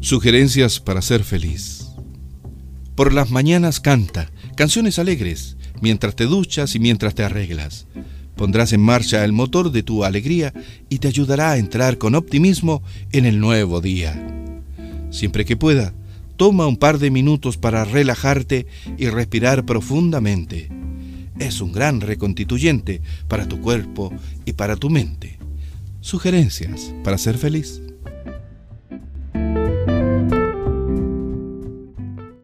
Sugerencias para ser feliz. Por las mañanas canta canciones alegres mientras te duchas y mientras te arreglas. Pondrás en marcha el motor de tu alegría y te ayudará a entrar con optimismo en el nuevo día. Siempre que pueda, toma un par de minutos para relajarte y respirar profundamente. Es un gran reconstituyente para tu cuerpo y para tu mente. Sugerencias para ser feliz.